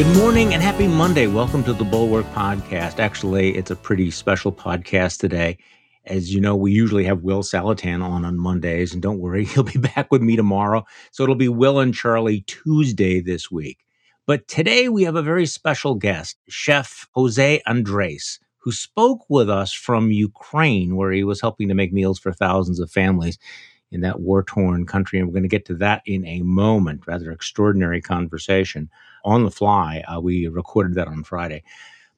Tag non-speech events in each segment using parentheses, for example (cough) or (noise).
Good morning and happy Monday. Welcome to the Bulwark Podcast. Actually, it's a pretty special podcast today. As you know, we usually have Will Saletan on on Mondays, and don't worry, (laughs) he'll be back with me tomorrow. So it'll be Will and Charlie Tuesday this week. But today we have a very special guest, Chef Jose Andres, who spoke with us from Ukraine, where he was helping to make meals for thousands of families in that war torn country. And we're going to get to that in a moment. Rather extraordinary conversation on the fly. Uh, we recorded that on Friday.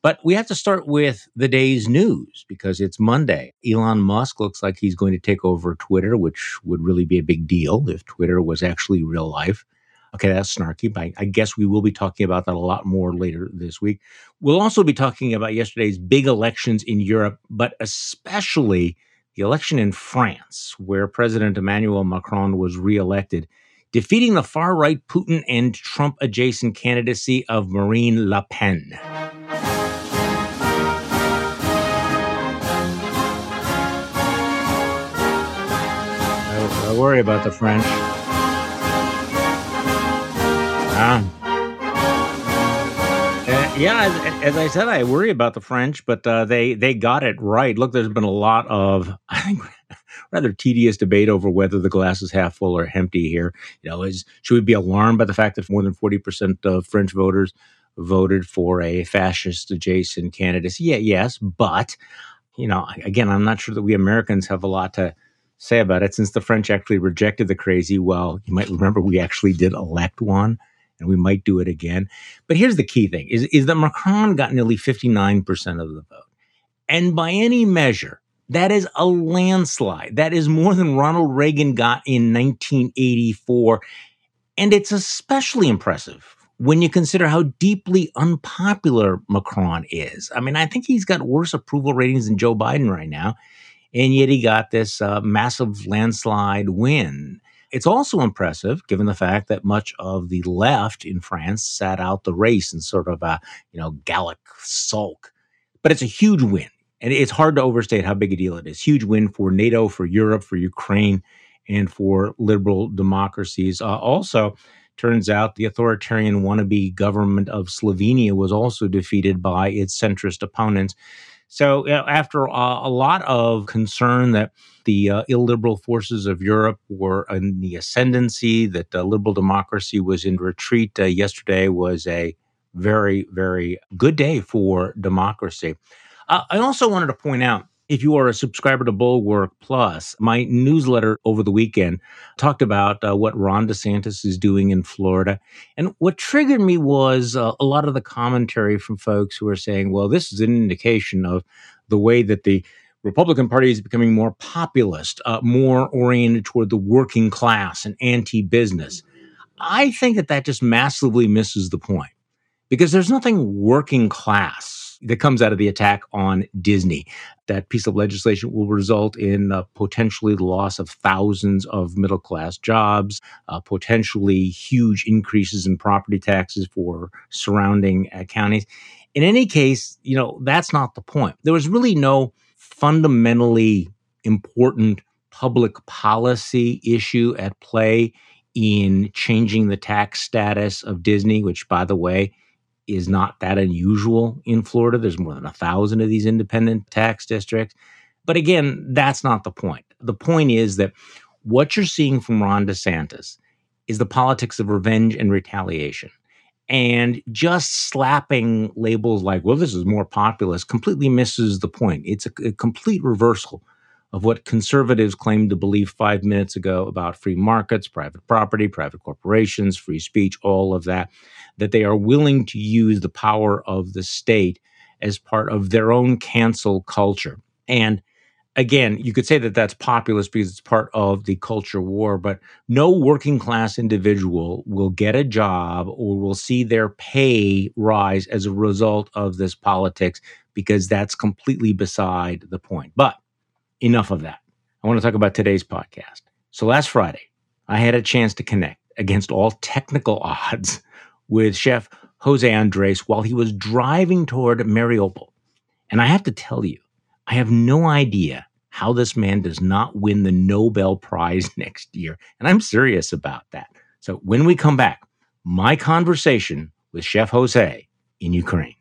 But we have to start with the day's news because it's Monday. Elon Musk looks like he's going to take over Twitter, which would really be a big deal if Twitter was actually real life. Okay, that's snarky, but I guess we will be talking about that a lot more later this week. We'll also be talking about yesterday's big elections in Europe, but especially the election in France, where President Emmanuel Macron was reelected, defeating the far right Putin and Trump adjacent candidacy of Marine Le Pen. I, worry about the French. Ah. Uh, yeah, as, as, I said, I worry about the French, but uh, they they got it right. Look, there's been a lot of (laughs) I think rather tedious debate over whether the glass is half full or empty here. You know, is should we be alarmed by the fact that more than forty percent of French voters voted for a fascist adjacent candidacy? Yeah, yes, but you know, again, I'm not sure that we Americans have a lot to say about it since the French actually rejected the crazy. Well, you might remember we actually did elect one and we might do it again. But here's the key thing is, is that Macron got nearly 59% of the vote. And by any measure, that is a landslide. That is more than Ronald Reagan got in 1984. And it's especially impressive when you consider how deeply unpopular Macron is. I mean, I think he's got worse approval ratings than Joe Biden right now. And yet he got this uh, massive landslide win. It's also impressive given the fact that much of the left in France sat out the race in sort of a, you know, Gallic sulk. But it's a huge win. And it's hard to overstate how big a deal it is. Huge win for NATO, for Europe, for Ukraine, and for liberal democracies. Uh, also, turns out the authoritarian wannabe government of Slovenia was also defeated by its centrist opponents. So, you know, after uh, a lot of concern that the uh, illiberal forces of Europe were in the ascendancy, that uh, liberal democracy was in retreat. Uh, yesterday was a very, very good day for democracy. I also wanted to point out if you are a subscriber to Bulwark Plus, my newsletter over the weekend talked about uh, what Ron DeSantis is doing in Florida. And what triggered me was uh, a lot of the commentary from folks who are saying, well, this is an indication of the way that the Republican Party is becoming more populist, uh, more oriented toward the working class and anti business. I think that that just massively misses the point because there's nothing working class that comes out of the attack on Disney. That piece of legislation will result in uh, potentially the loss of thousands of middle class jobs, uh, potentially huge increases in property taxes for surrounding uh, counties. In any case, you know, that's not the point. There was really no fundamentally important public policy issue at play in changing the tax status of Disney, which, by the way, is not that unusual in Florida. There's more than a thousand of these independent tax districts. But again, that's not the point. The point is that what you're seeing from Ron DeSantis is the politics of revenge and retaliation and just slapping labels like, well, this is more populist completely misses the point. It's a, a, complete reversal of what conservatives claimed to believe five minutes ago about free markets, private property, private corporations, free speech, all of that, that they are willing to use the power of the state as part of their own cancel culture. And again, you could say that that's populist because it's part of the culture war, but no working class individual will get a job or will see their pay rise as a result of this politics because that's completely beside the point. But enough of that. I want to talk about today's podcast. So last Friday, I had a chance to connect against all technical (laughs) odds with Chef Jose Andres while he was driving toward Mariupol. And I have to tell you, I have no idea how this man does not win the Nobel Prize (laughs) next year. And I'm serious about that. So when we come back, my conversation with Chef Jose in Ukraine.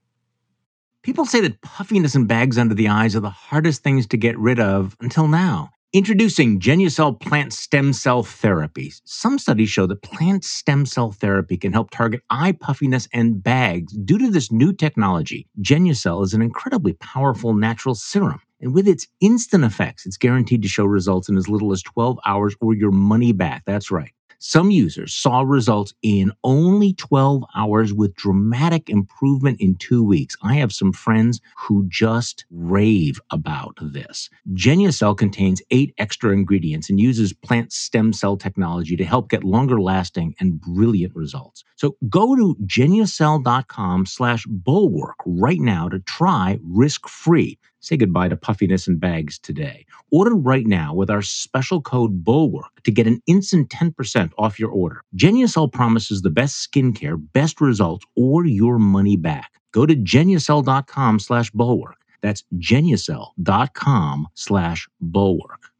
People say that puffiness and bags under the eyes are the hardest things to get rid of until now. Introducing Genucel plant stem cell therapy. Some studies show that plant stem cell therapy can help target eye puffiness and bags. Due to this new technology, Genucel is an incredibly powerful natural serum. And with its instant effects, it's guaranteed to show results in as little as 12 hours or your money back. That's right. Some users saw results in only 12 hours with dramatic improvement in two weeks. I have some friends who just rave about this. Genucel contains eight extra ingredients and uses plant stem cell technology to help get longer lasting and brilliant results. So go to genucel.com slash bulwark right now to try risk free. Say goodbye to puffiness and bags today. Order right now with our special code BULWARK to get an instant 10% off your order. Genucel promises the best skincare, best results, or your money back. Go to genucel.com slash bulwark. That's genucel.com slash bulwark.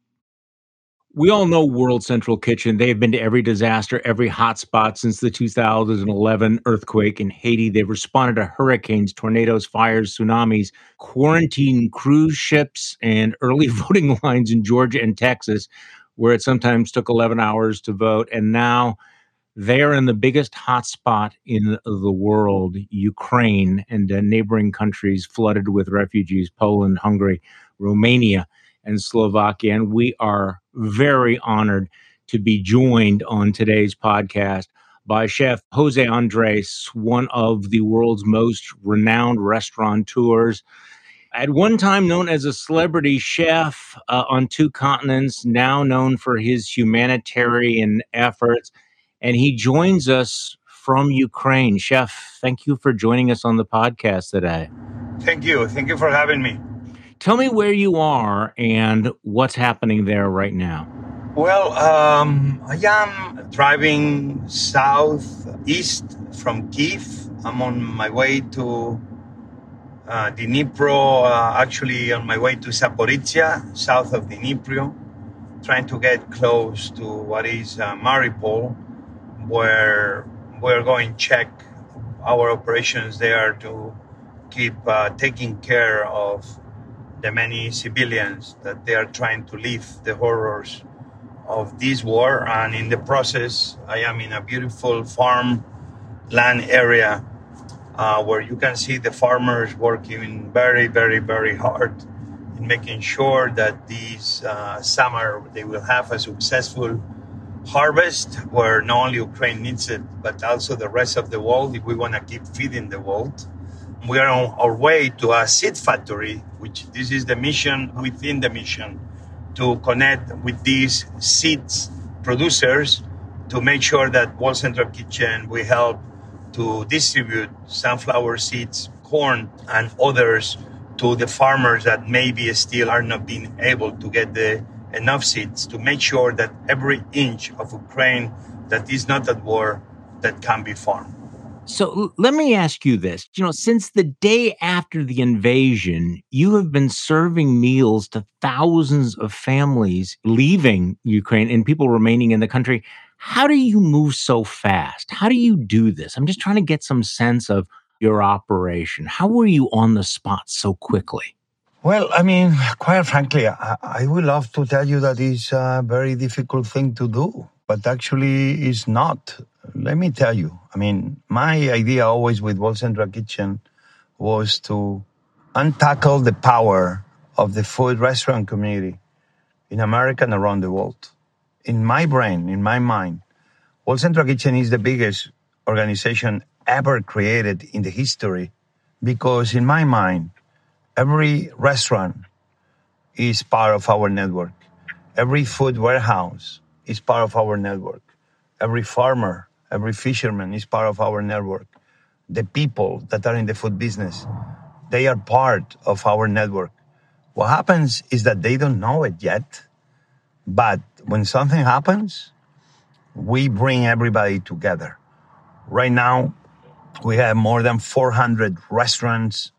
We all know World Central Kitchen. They have been to every disaster, every hotspot since the 2011 earthquake in Haiti. They've responded to hurricanes, tornadoes, fires, tsunamis, quarantine cruise ships, and early (laughs) voting lines in Georgia and Texas, where it sometimes took 11 hours to vote. And now they are in the biggest hotspot in the world, Ukraine, and uh, neighboring countries flooded with refugees Poland, Hungary, Romania and Slovakia. And we are very honored to be joined on today's podcast by Chef Jose Andres, one of the world's most renowned restaurateurs. At one time known as a celebrity chef uh, on two continents, now known for his humanitarian efforts. And he joins us from Ukraine. Chef, thank you for joining us on the podcast today. Thank you. Thank you for having me. Tell me where you are and what's happening there right now. Well, um, I am driving southeast from Kiev. I'm on my way to uh, Dnipro, uh, actually on my way to Zaporizhia, south of Dnipro, trying to get close to what is uh, Mariupol, where we're going to check our operations there to keep uh, taking care of the many civilians that they are trying to leave the horrors of this war. And in the process, I am in a beautiful farm land area uh, where you can see the farmers working very, very, very hard in making sure that this uh, summer they will have a successful harvest where not only Ukraine needs it, but also the rest of the world if we want to keep feeding the world we are on our way to a seed factory, which this is the mission within the mission to connect with these seeds producers to make sure that World Central Kitchen we help to distribute sunflower seeds, corn, and others to the farmers that maybe still are not being able to get the enough seeds to make sure that every inch of Ukraine that is not at war that can be farmed. So let me ask you this. You know, since the day after the invasion, you have been serving meals to thousands of families leaving Ukraine and people remaining in the country. How do you move so fast? How do you do this? I'm just trying to get some sense of your operation. How were you on the spot so quickly? Well, I mean, quite frankly, I, I would love to tell you that it's a very difficult thing to do, but actually, it's not let me tell you, I mean, my idea always with World Central Kitchen was to untackle the power of the food restaurant community in America and around the world. In my brain, in my mind, World Central Kitchen is the biggest organization ever created in the history because in my mind, every restaurant is part of our network. Every food warehouse is part of our network. Every farmer every fisherman is part of our network. The people that are in the food business, they are part of our network. What happens is that they don't know it yet, but when something happens, we bring everybody together. Right now, we have more than 400 restaurants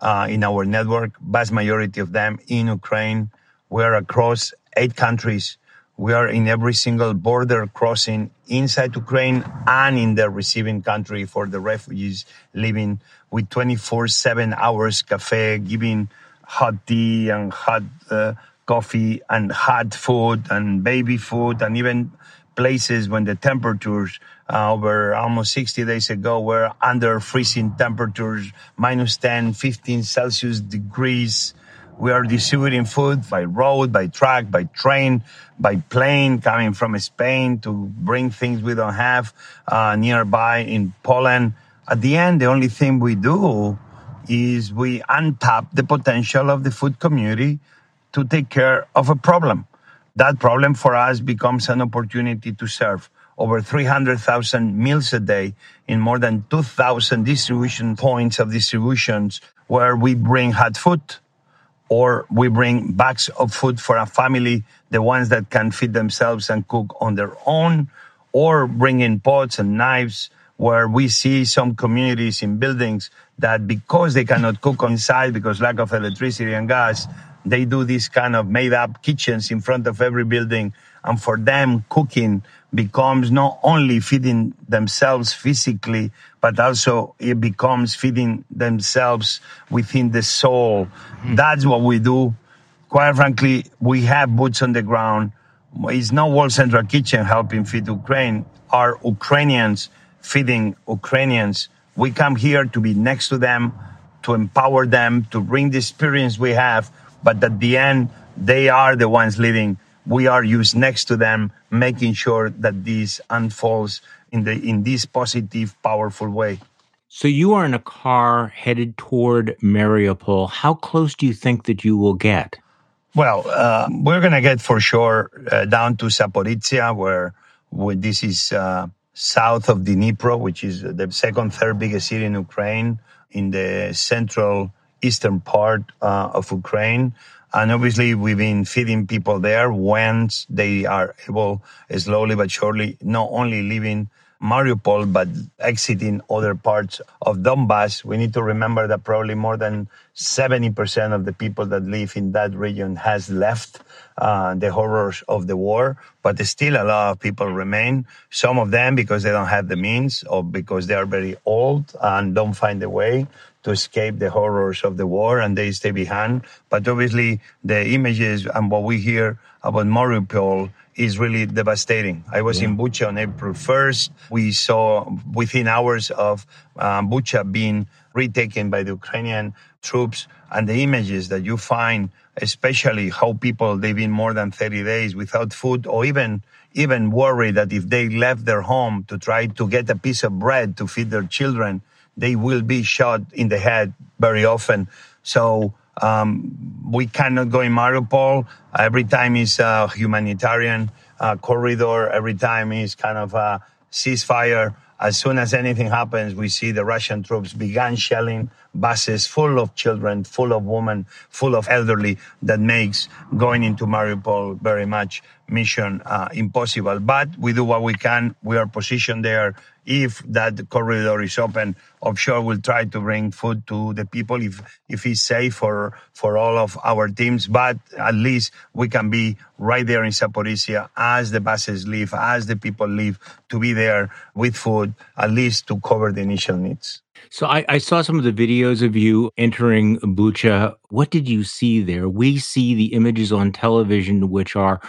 uh, in our network, vast majority of them in Ukraine. We're across eight countries We are in every single border crossing inside Ukraine and in the receiving country for the refugees living with 24 7 hours cafe, giving hot tea and hot uh, coffee and hot food and baby food and even places when the temperatures uh, over almost 60 days ago were under freezing temperatures, minus 10, 15 Celsius degrees. We are distributing food by road, by truck, by train, by plane coming from Spain to bring things we don't have uh, nearby in Poland. At the end, the only thing we do is we untap the potential of the food community to take care of a problem. That problem for us becomes an opportunity to serve over 300,000 meals a day in more than 2,000 distribution points of distributions where we bring hot food or we bring bags of food for a family, the ones that can feed themselves and cook on their own, or bring in pots and knives where we see some communities in buildings that because they cannot cook inside because lack of electricity and gas, they do these kind of made up kitchens in front of every building. And for them, cooking becomes not only feeding themselves physically, but also it becomes feeding themselves within the soul. Mm. That's what we do. Quite frankly, we have boots on the ground. It's not World Central Kitchen helping feed Ukraine. Our Ukrainians feeding Ukrainians. We come here to be next to them, to empower them, to bring the experience we have but at the end, they are the ones leading. We are used next to them, making sure that this unfolds in the in this positive, powerful way. So you are in a car headed toward Mariupol. How close do you think that you will get? Well, uh, we're going to get for sure uh, down to Zaporizhia, where, where this is uh, south of Dnipro, which is the second, third biggest city in Ukraine, in the central eastern part uh, of Ukraine. And obviously, we've been feeding people there once they are able, slowly but surely, not only leaving Mariupol, but exiting other parts of Donbass. We need to remember that probably more than 70% of the people that live in that region has left uh, the horrors of the war, but still a lot of people remain. Some of them because they don't have the means or because they are very old and don't find a way to escape the horrors of the war and they stay behind. But obviously the images and what we hear about Mariupol is really devastating. I was yeah. in Bucha on April 1st. We saw within hours of um, Bucha being retaken by the Ukrainian troops and the images that you find, especially how people they've been more than 30 days without food or even even worried that if they left their home to try to get a piece of bread to feed their children, they will be shot in the head very often. So um, we cannot go in Mariupol. Every time is a humanitarian uh, corridor. Every time is kind of a ceasefire. As soon as anything happens, we see the Russian troops began shelling buses full of children, full of women, full of elderly. That makes going into Mariupol very much mission uh, impossible. But we do what we can. We are positioned there if that corridor is open, offshore we'll try to bring food to the people if if it's safe for for all of our teams. But at least we can be right there in Zaporizhia as the buses leave, as the people leave, to be there with food, at least to cover the initial needs. So I, I, saw some of the videos of you entering Bucha. What did you see there? We see the images on television, which are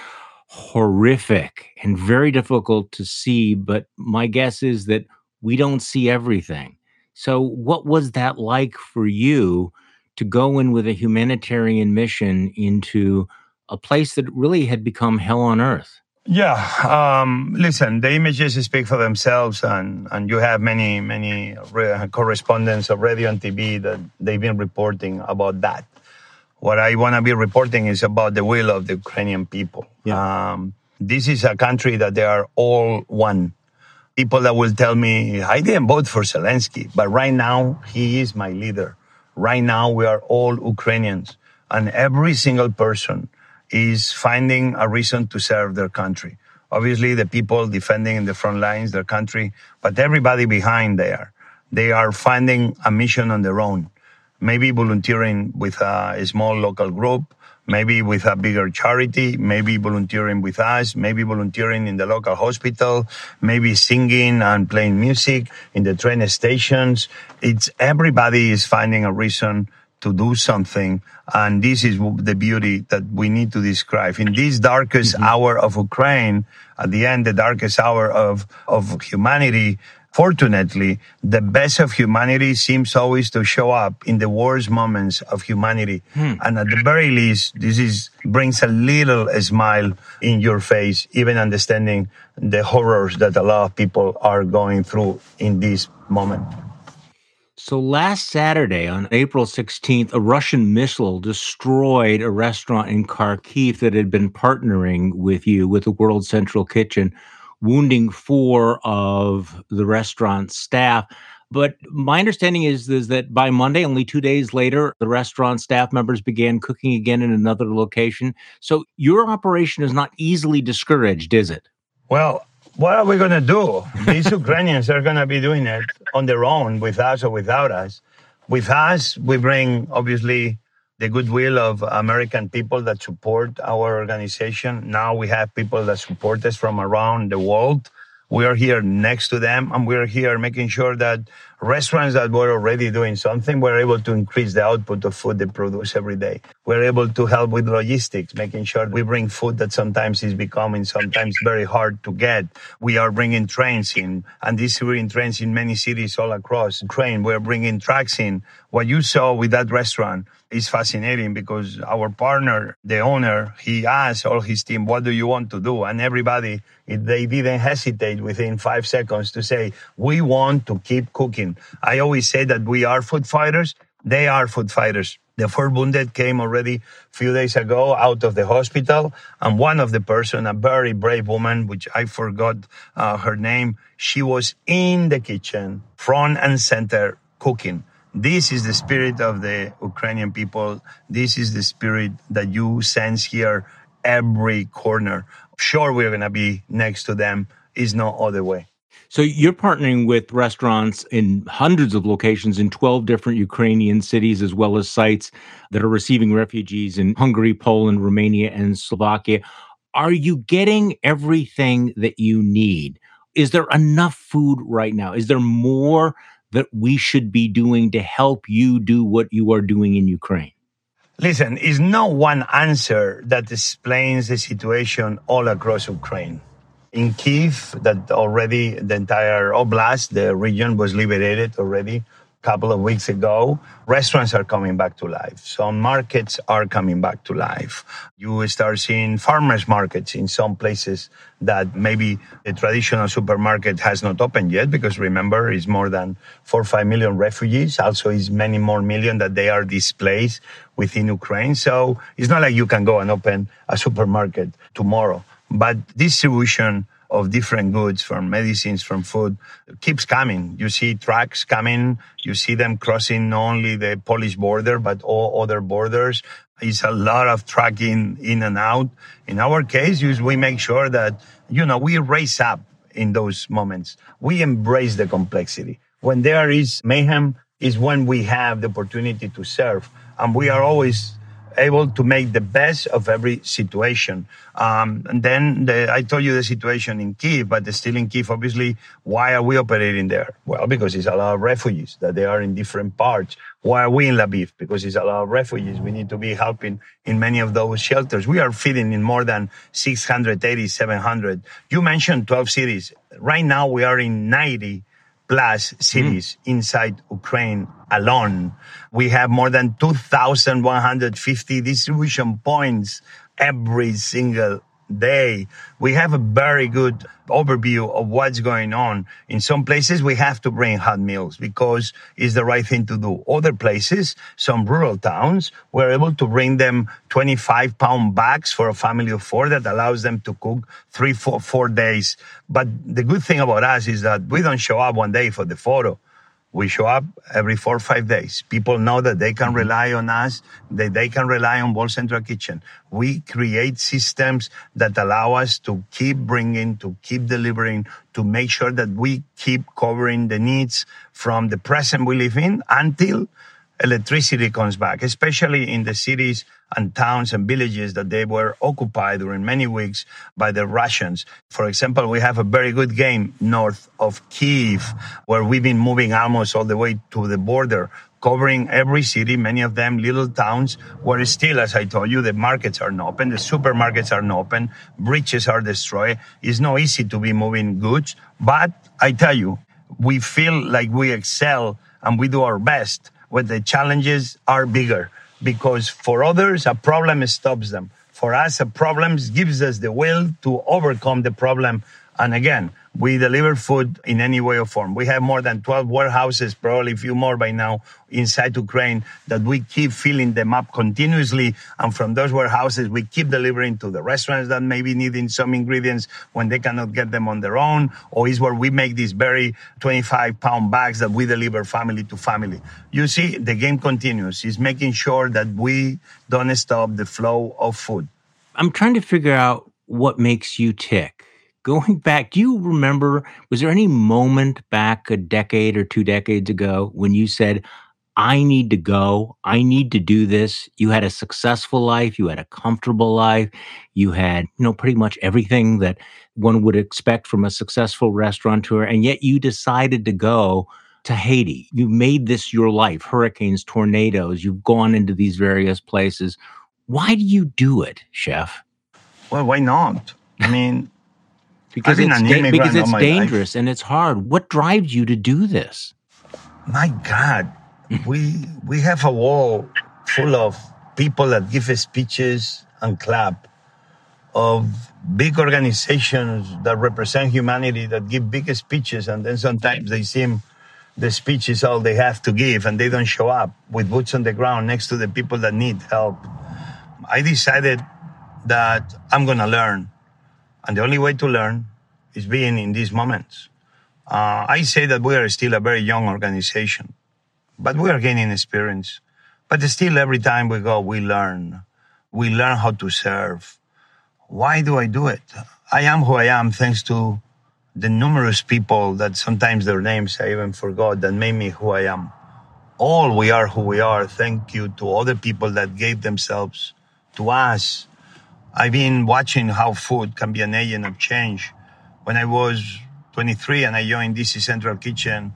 horrific and very difficult to see. But my guess is that we don't see everything. So, what was that like for you to go in with a humanitarian mission into a place that really had become hell on earth? Yeah, um, listen, the images speak for themselves, and, and you have many, many re- correspondents of radio and TV that they've been reporting about that. What I want to be reporting is about the will of the Ukrainian people. Yeah. Um, this is a country that they are all one. People that will tell me, I didn't vote for Zelensky, but right now he is my leader. Right now we are all Ukrainians and every single person is finding a reason to serve their country. Obviously the people defending in the front lines their country, but everybody behind there, they are finding a mission on their own maybe volunteering with a, small local group, maybe with a bigger charity, maybe volunteering with us, maybe volunteering in the local hospital, maybe singing and playing music in the train stations. It's everybody is finding a reason to do something. And this is the beauty that we need to describe. In this darkest mm-hmm. hour of Ukraine, at the end, the darkest hour of, of humanity, Fortunately, the best of humanity seems always to show up in the worst moments of humanity. Hmm. And at the very least, this is brings a little smile in your face, even understanding the horrors that a lot of people are going through in this moment. So last Saturday, on April 16th, a Russian missile destroyed a restaurant in Kharkiv that had been partnering with you, with the World Central Kitchen wounding four of the restaurant staff. But my understanding is, is that by Monday, only two days later, the restaurant staff members began cooking again in another location. So your operation is not easily discouraged, is it? Well, what are we going to do? These Ukrainians are going to be doing it on their own, with us or without us. With us, we bring obviously the goodwill of American people that support our organization. Now we have people that support us from around the world. We are here next to them and we're here making sure that restaurants that were already doing something were able to increase the output of food they produce every day. We're able to help with logistics, making sure we bring food that sometimes is becoming sometimes very hard to get. We are bringing trains in and distributing trains in many cities all across Ukraine. We're bringing trucks in. What you saw with that restaurant is fascinating because our partner, the owner, he asked all his team, what do you want to do? And everybody, they didn't hesitate within five seconds to say, we want to keep cooking I always say that we are food fighters. They are food fighters. The four wounded came already a few days ago out of the hospital, and one of the person, a very brave woman, which I forgot uh, her name, she was in the kitchen, front and center, cooking. This is the spirit of the Ukrainian people. This is the spirit that you sense here every corner. Sure, we're going to be next to them. Is no other way. So you're partnering with restaurants in hundreds of locations in 12 different Ukrainian cities, as well as sites that are receiving refugees in Hungary, Poland, Romania, and Slovakia. Are you getting everything that you need? Is there enough food right now? Is there more that we should be doing to help you do what you are doing in Ukraine? Listen, is no one answer that explains the situation all across Ukraine in Kiev that already the entire oblast, the region was liberated already a couple of weeks ago. Restaurants are coming back to life. Some markets are coming back to life. You start seeing farmers markets in some places that maybe the traditional supermarket has not opened yet because remember it's more than four or five million refugees. Also is many more million that they are displaced within Ukraine. So it's not like you can go and open a supermarket tomorrow but distribution of different goods from medicines from food keeps coming. You see trucks coming you see them crossing not only the polish border but all other borders. It's a lot of trucking in and out. In our case we make sure that you know we raise up in those moments. We embrace the complexity. When there is mayhem is when we have the opportunity to serve. And we are always able to make the best of every situation. Um, and then the, I told you the situation in Kiev, but still in Kiev, obviously, why are we operating there? Well, because it's a lot of refugees that they are in different parts. Why are we in Lviv? Because it's a lot of refugees. We need to be helping in many of those shelters. We are feeding in more than 680, 700. You mentioned 12 cities. Right now, we are in 90 plus cities mm. inside Ukraine alone. We have more than 2,150 distribution points every single day. We have a very good overview of what's going on. In some places, we have to bring hot meals because it's the right thing to do. Other places, some rural towns, we're able to bring them 25 pound bags for a family of four that allows them to cook three, four, four days. But the good thing about us is that we don't show up one day for the photo we show up every four or five days. People know that they can mm-hmm. rely on us, that they can rely on World Central Kitchen. We create systems that allow us to keep bringing, to keep delivering, to make sure that we keep covering the needs from the present we live in until electricity comes back, especially in the cities and towns and villages that they were occupied during many weeks by the Russians. For example, we have a very good game north of Kiev, where we've been moving almost all the way to the border, covering every city, many of them little towns, where still, as I told you, the markets are not open, the supermarkets are not open, bridges are destroyed. It's not easy to be moving goods, but I tell you, we feel like we excel and we do our best when the challenges are bigger because for others, a problem stops them. For us, a problem gives us the will to overcome the problem. And again, we deliver food in any way or form. We have more than 12 warehouses, probably a few more by now, inside Ukraine that we keep filling them up continuously. And from those warehouses, we keep delivering to the restaurants that may be needing some ingredients when they cannot get them on their own, or is where we make these very 25 pound bags that we deliver family to family. You see, the game continues. It's making sure that we don't stop the flow of food. I'm trying to figure out what makes you tick going back, do you remember, was there any moment back a decade or two decades ago when you said, I need to go. I need to do this. You had a successful life. You had a comfortable life. You had, you know, pretty much everything that one would expect from a successful restaurateur. And yet you decided to go to Haiti. You made this your life hurricanes, tornadoes. You've gone into these various places. Why do you do it, chef? Well, why not? I mean, because it's, da- because it's dangerous life. and it's hard. What drives you to do this? My God, (laughs) we we have a wall full of people that give speeches and clap, of big organizations that represent humanity that give big speeches, and then sometimes they seem the speech is all they have to give, and they don't show up with boots on the ground next to the people that need help. I decided that I'm going to learn and the only way to learn is being in these moments. Uh, I say that we are still a very young organization, but we are gaining experience. But still, every time we go, we learn. We learn how to serve. Why do I do it? I am who I am thanks to the numerous people that sometimes their names I even forgot that made me who I am. All we are who we are. Thank you to other people that gave themselves to us I've been watching how food can be an agent of change. When I was 23 and I joined DC Central Kitchen,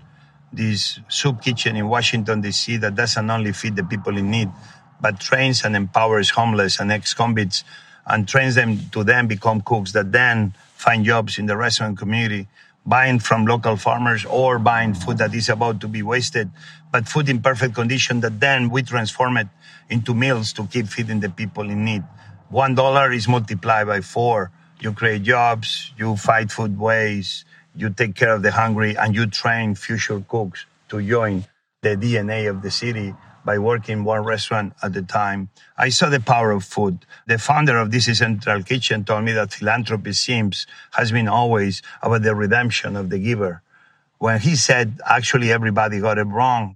this soup kitchen in Washington, D.C., that doesn't only feed the people in need, but trains and empowers homeless and ex-convicts and trains them to then become cooks that then find jobs in the restaurant community, buying from local farmers or buying food that is about to be wasted, but food in perfect condition that then we transform it into meals to keep feeding the people in need one dollar is multiplied by four. You create jobs, you fight food waste, you take care of the hungry, and you train future cooks to join the DNA of the city by working one restaurant at a time. I saw the power of food. The founder of this central kitchen told me that philanthropy seems has been always about the redemption of the giver. When he said actually everybody got it wrong,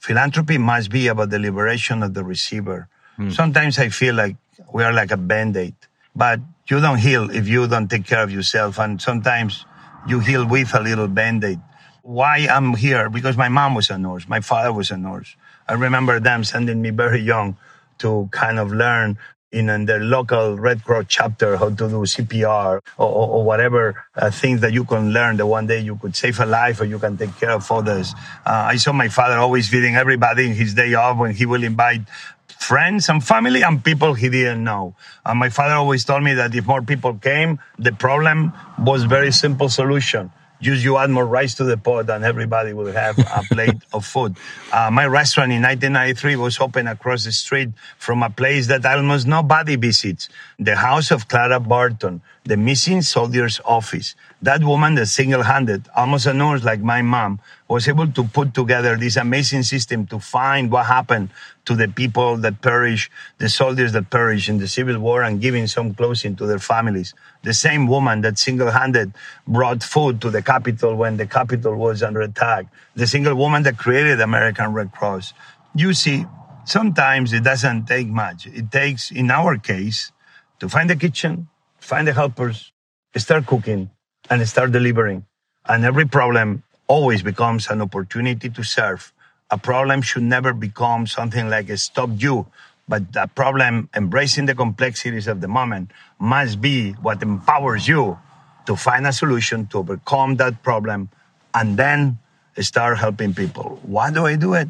philanthropy must be about the liberation of the receiver. Hmm. Sometimes I feel like we are like a band-aid. But you don't heal if you don't take care of yourself. And sometimes you heal with a little band-aid. Why I'm here? Because my mom was a nurse. My father was a nurse. I remember them sending me very young to kind of learn in, in their local Red Cross chapter how to do CPR or, or, or whatever uh, things that you can learn that one day you could save a life or you can take care of others. Uh, I saw my father always feeding everybody in his day off when he will invite friends and family and people he didn't know. And my father always told me that if more people came, the problem was very simple solution. Just you add more rice to the pot and everybody will have a (laughs) plate of food. Uh, my restaurant in 1993 was open across the street from a place that almost nobody visits. The house of Clara Barton, the missing soldier's office. That woman that single-handed, almost a nurse like my mom, was able to put together this amazing system to find what happened to the people that perished, the soldiers that perished in the civil war and giving some clothing to their families. The same woman that single-handed brought food to the capital when the capital was under attack. The single woman that created the American Red Cross. You see, sometimes it doesn't take much. It takes, in our case, to find the kitchen, find the helpers, start cooking, and start delivering. And every problem always becomes an opportunity to serve a problem should never become something like a stop you, but the problem, embracing the complexities of the moment, must be what empowers you to find a solution to overcome that problem and then start helping people. Why do I do it?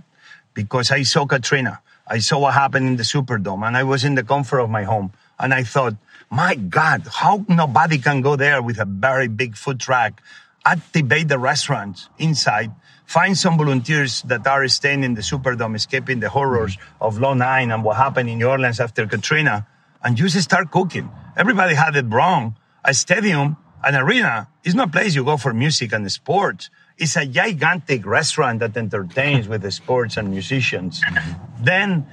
Because I saw Katrina. I saw what happened in the Superdome and I was in the comfort of my home. And I thought, my God, how nobody can go there with a very big food truck, activate the restaurants inside, find some volunteers that are staying in the Superdome, escaping the horrors of Law 9 and what happened in New Orleans after Katrina, and just start cooking. Everybody had it wrong. A stadium, an arena, is not a place you go for music and sports. It's a gigantic restaurant that entertains with the sports and musicians. Then,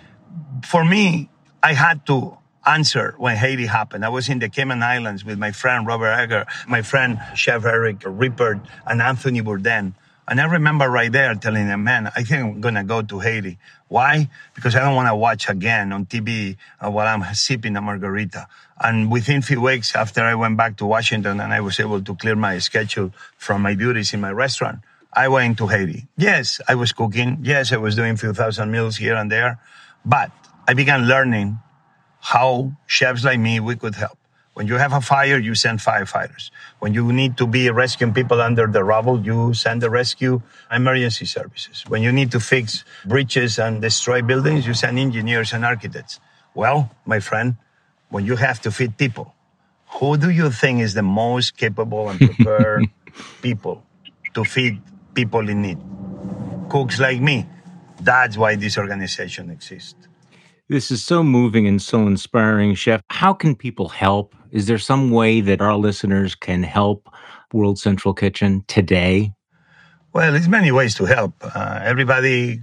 for me, I had to answer when Haiti happened. I was in the Cayman Islands with my friend Robert Egger, my friend Chef Eric Ripert, and Anthony Bourdain. And I remember right there telling them, man, I think I'm going to go to Haiti. Why? Because I don't want to watch again on TV uh, while I'm sipping a margarita. And within a few weeks after I went back to Washington and I was able to clear my schedule from my duties in my restaurant, I went to Haiti. Yes, I was cooking. Yes, I was doing a few thousand meals here and there. But I began learning how chefs like me, we could help. When you have a fire, you send firefighters. When you need to be rescuing people under the rubble, you send the rescue emergency services. When you need to fix breaches and destroy buildings, you send engineers and architects. Well, my friend, when you have to feed people, who do you think is the most capable and prepared (laughs) people to feed people in need? Cooks like me. That's why this organization exists. This is so moving and so inspiring, Chef. How can people help? Is there some way that our listeners can help World Central Kitchen today? Well, there's many ways to help. Uh, everybody,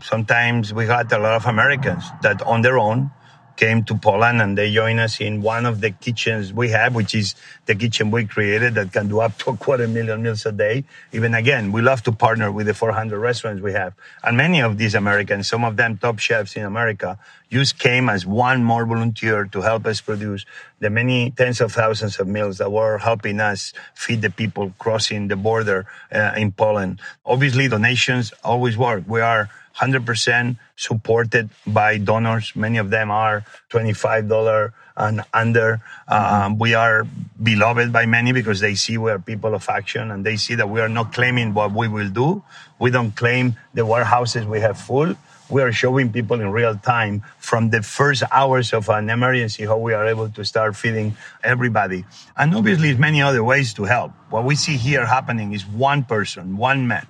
sometimes we got a lot of Americans that on their own came to Poland and they join us in one of the kitchens we have, which is the kitchen we created that can do up to a quarter million meals a day. Even again, we love to partner with the 400 restaurants we have. And many of these Americans, some of them top chefs in America, just came as one more volunteer to help us produce the many tens of thousands of meals that were helping us feed the people crossing the border uh, in Poland. Obviously, donations always work. We are 100% supported by donors. Many of them are $25 and under. Um, we are beloved by many because they see we are people of action and they see that we are not claiming what we will do. We don't claim the warehouses we have full. We are showing people in real time from the first hours of an emergency how we are able to start feeding everybody. And obviously, there's many other ways to help. What we see here happening is one person, one man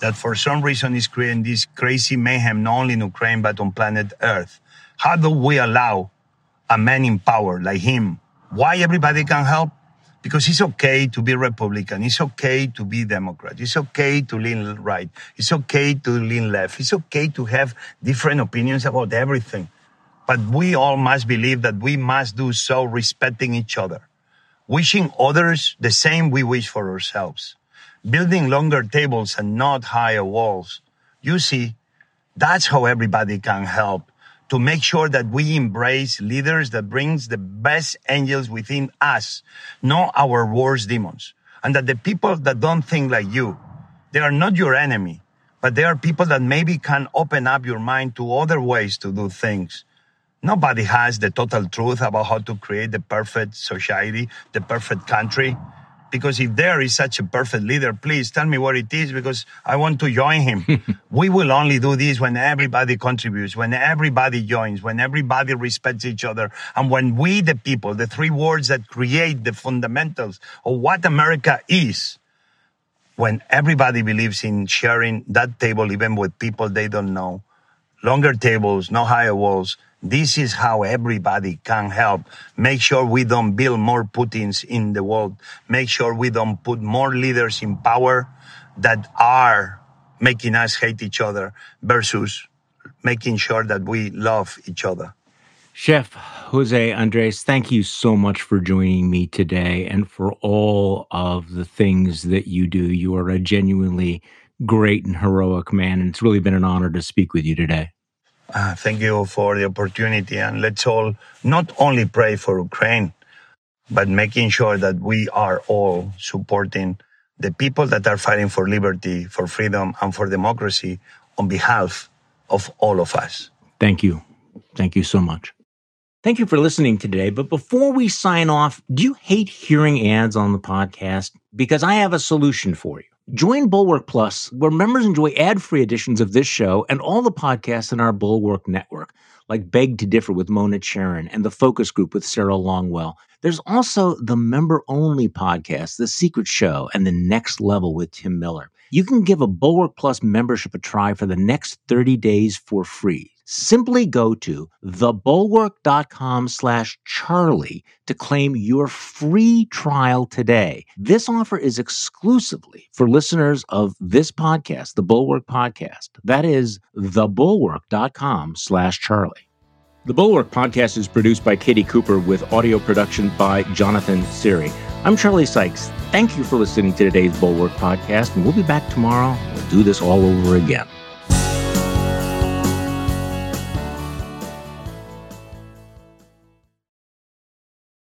that for some reason is creating this crazy mayhem, not only in Ukraine, but on planet Earth. How do we allow a man in power like him? Why everybody can help? Because it's okay to be Republican. It's okay to be Democrat. It's okay to lean right. It's okay to lean left. It's okay to have different opinions about everything. But we all must believe that we must do so respecting each other, wishing others the same we wish for ourselves building longer tables and not higher walls. You see, that's how everybody can help to make sure that we embrace leaders that brings the best angels within us, not our worst demons. And that the people that don't think like you, they are not your enemy, but they are people that maybe can open up your mind to other ways to do things. Nobody has the total truth about how to create the perfect society, the perfect country. Because if there is such a perfect leader, please tell me what it is because I want to join him. (laughs) we will only do this when everybody contributes, when everybody joins, when everybody respects each other. And when we, the people, the three words that create the fundamentals of what America is, when everybody believes in sharing that table, even with people they don't know, longer tables, no higher walls, this is how everybody can help. Make sure we don't build more Putins in the world. Make sure we don't put more leaders in power that are making us hate each other versus making sure that we love each other. Chef Jose Andres, thank you so much for joining me today and for all of the things that you do. You are a genuinely great and heroic man, and it's really been an honor to speak with you today. Uh, thank you for the opportunity. And let's all not only pray for Ukraine, but making sure that we are all supporting the people that are fighting for liberty, for freedom, and for democracy on behalf of all of us. Thank you. Thank you so much. Thank you for listening today. But before we sign off, do you hate hearing ads on the podcast? Because I have a solution for you. Join Bulwark Plus, where members enjoy ad free editions of this show and all the podcasts in our Bulwark network, like Beg to Differ with Mona Charen and The Focus Group with Sarah Longwell. There's also the member only podcast, The Secret Show, and The Next Level with Tim Miller. You can give a Bulwark Plus membership a try for the next 30 days for free. Simply go to thebulwark.com slash Charlie to claim your free trial today. This offer is exclusively for listeners of this podcast, the Bulwark Podcast. That is thebulwark.com slash Charlie. The Bulwark Podcast is produced by Katie Cooper with audio production by Jonathan Siri. I'm Charlie Sykes. Thank you for listening to today's Bulwark Podcast, and we'll be back tomorrow. We'll do this all over again.